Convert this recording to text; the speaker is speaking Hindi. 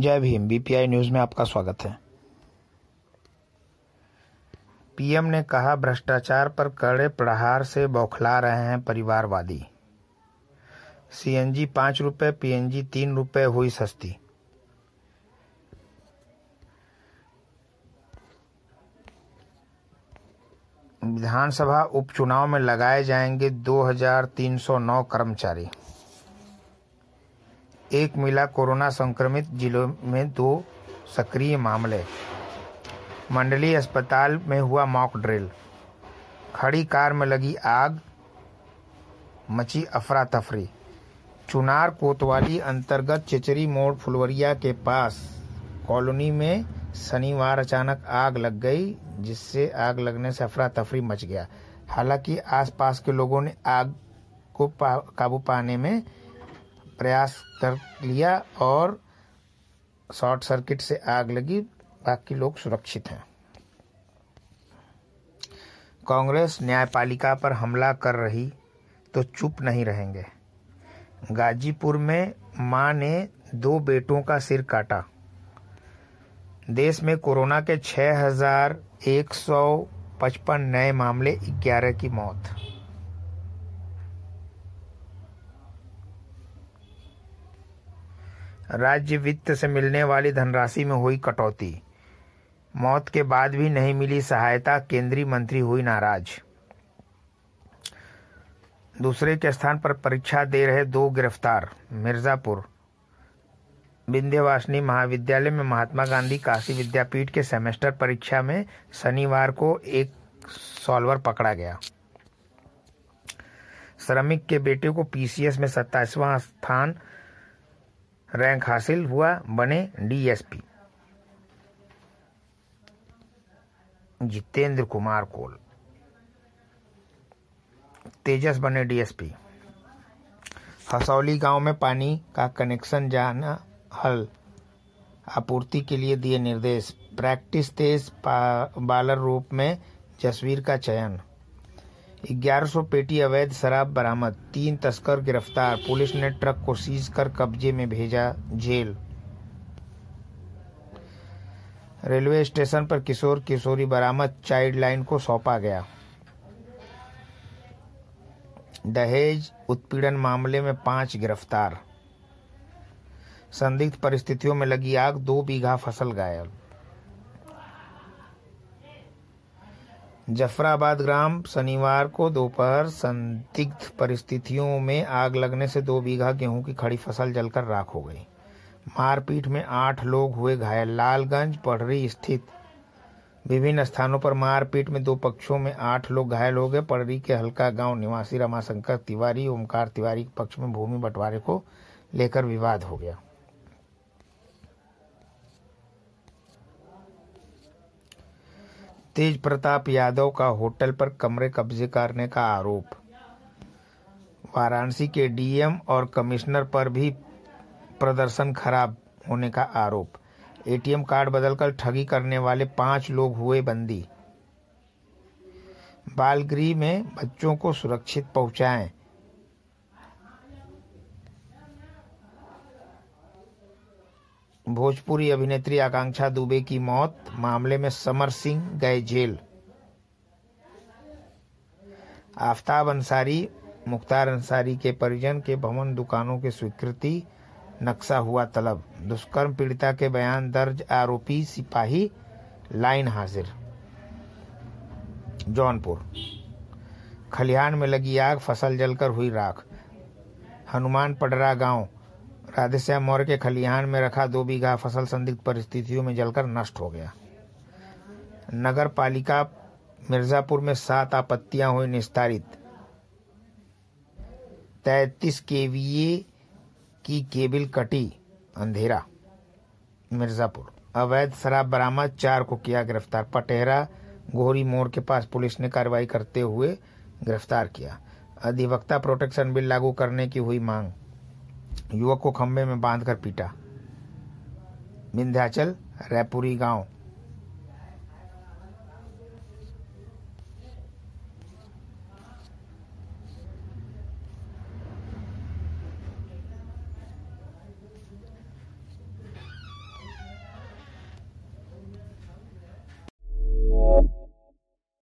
जय भीम बीपीआई न्यूज़ में आपका स्वागत है। पीएम ने कहा, भ्रष्टाचार पर कड़े प्रहार से बौखला रहे हैं परिवारवादी। सीएनजी पाँच रुपए पीएनजी तीन रुपए हुई सस्ती। विधानसभा उपचुनाव में लगाए जाएँगे 2309 कर्मचारी। एक मिला कोरोना संक्रमित जिलों में दो सक्रिय मामले। मंडली अस्पताल में हुआ मॉक ड्रिल। खड़ी कार में लगी आग मची अफरा तफरी चुनार कोतवाली अंतर्गत चिचरी मोड़ फुलवरिया के पास। कॉलोनी में शनिवार अचानक आग लग गई जिससे आग लगने से अफरा तफरी मच गया। हालाँकि आसपास के लोगों ने आग को पा, काबू पाने में प्रयास कर लिया और शॉर्ट सर्किट से आग लगी। बाकी लोग सुरक्षित हैं। कांग्रेस न्यायपालिका पर हमला कर रही तो चुप नहीं रहेंगे। गाजीपुर में माँ ने दो बेटों का सिर काटा। देश में कोरोना के 6,155 नए मामले 11 की मौत। राज्य वित्त से मिलने वाली धनराशि में हुई कटौती। मौत के बाद भी नहीं मिली सहायता, केंद्रीय मंत्री हुई नाराज़। दूसरे के स्थान पर परीक्षा दे रहे दो गिरफ़्तार, मिर्जापुर। विंध्यवासिनी महाविद्यालय में महात्मा गांधी काशी विद्यापीठ के सेमेस्टर परीक्षा में शनिवार को एक सॉल्वर पकड़ा गया। श्रमिक के बेटे को पीसीएस में सत्ताईसवां स्थान रैंक हासिल हुआ बने डीएसपी। जितेंद्र कुमार कोल। तेजस बने डीएसपी। हसौली गाँव में पानी का कनेक्शन जाना हल। आपूर्ति के लिए दिए निर्देश। प्रैक्टिस तेज बालर रूप में जसवीर का चयन। 1100 पेटी अवैध शराब बरामद, तीन तस्कर गिरफ़्तार, पुलिस ने ट्रक को सीज कर कब्जे में भेजा जेल। रेलवे स्टेशन पर किशोर किशोरी बरामद, चाइल्ड लाइन को सौंपा गया। दहेज उत्पीड़न मामले में पाँच गिरफ़्तार। संदिग्ध परिस्थितियों में लगी आग, दो बीघा फ़सल घायल जफराबाद ग्राम शनिवार को दोपहर संदिग्ध परिस्थितियों में आग लगने से दो बीघा गेहूँ की खड़ी फ़सल जलकर राख हो गई। मारपीट में आठ लोग हुए घायल। लालगंज, पढ़री स्थित विभिन्न स्थानों पर मारपीट में दो पक्षों में आठ लोग घायल हो गए। पढ़री के हल्का गाँव निवासी रमाशंकर तिवारी, ओमकार तिवारी के पक्ष में भूमि बंटवारे को लेकर विवाद हो गया। तेज प्रताप यादव का होटल पर कमरे कब्जे करने का आरोप। वाराणसी के डीएम और कमिश्नर पर भी प्रदर्शन खराब होने का आरोप। एटीएम कार्ड बदलकर ठगी करने वाले पाँच लोग हुए बंदी। बालगृह में बच्चों को सुरक्षित पहुंचाएँ। भोजपुरी अभिनेत्री आकांक्षा दुबे की मौत, मामले में समर सिंह गए जेल। आफ्ताब अंसारी, मुख्तार अंसारी के परिजन के भवन दुकानों की स्वीकृति, नक्शा हुआ तलब। दुष्कर्म पीड़िता के बयान दर्ज, आरोपी सिपाही, लाइन हाजिर। जौनपुर। खलिहान में लगी आग, फ़सल जलकर हुई राख। हनुमान पडरा गाँव। राधेश्याम मौर्य के खलिहान में रखा दो बीघा फ़सल संदिग्ध परिस्थितियों में जलकर नष्ट हो गया। नगर पालिका मिर्जापुर में सात आपत्तियाँ हुई निस्तारित। तैतीस केवीए की केबिल कटी, अंधेरा, मिर्जापुर। अवैध शराब बरामद, चार को किया गिरफ़्तार। पटेहरा गोहरी मोड़ के पास पुलिस ने कार्रवाई करते हुए गिरफ़्तार किया। अधिवक्ता प्रोटेक्शन बिल लागू करने की हुई मांग। युवक को खंभे में बांधकर पीटा। विंध्याचल रैपुरी गाँव।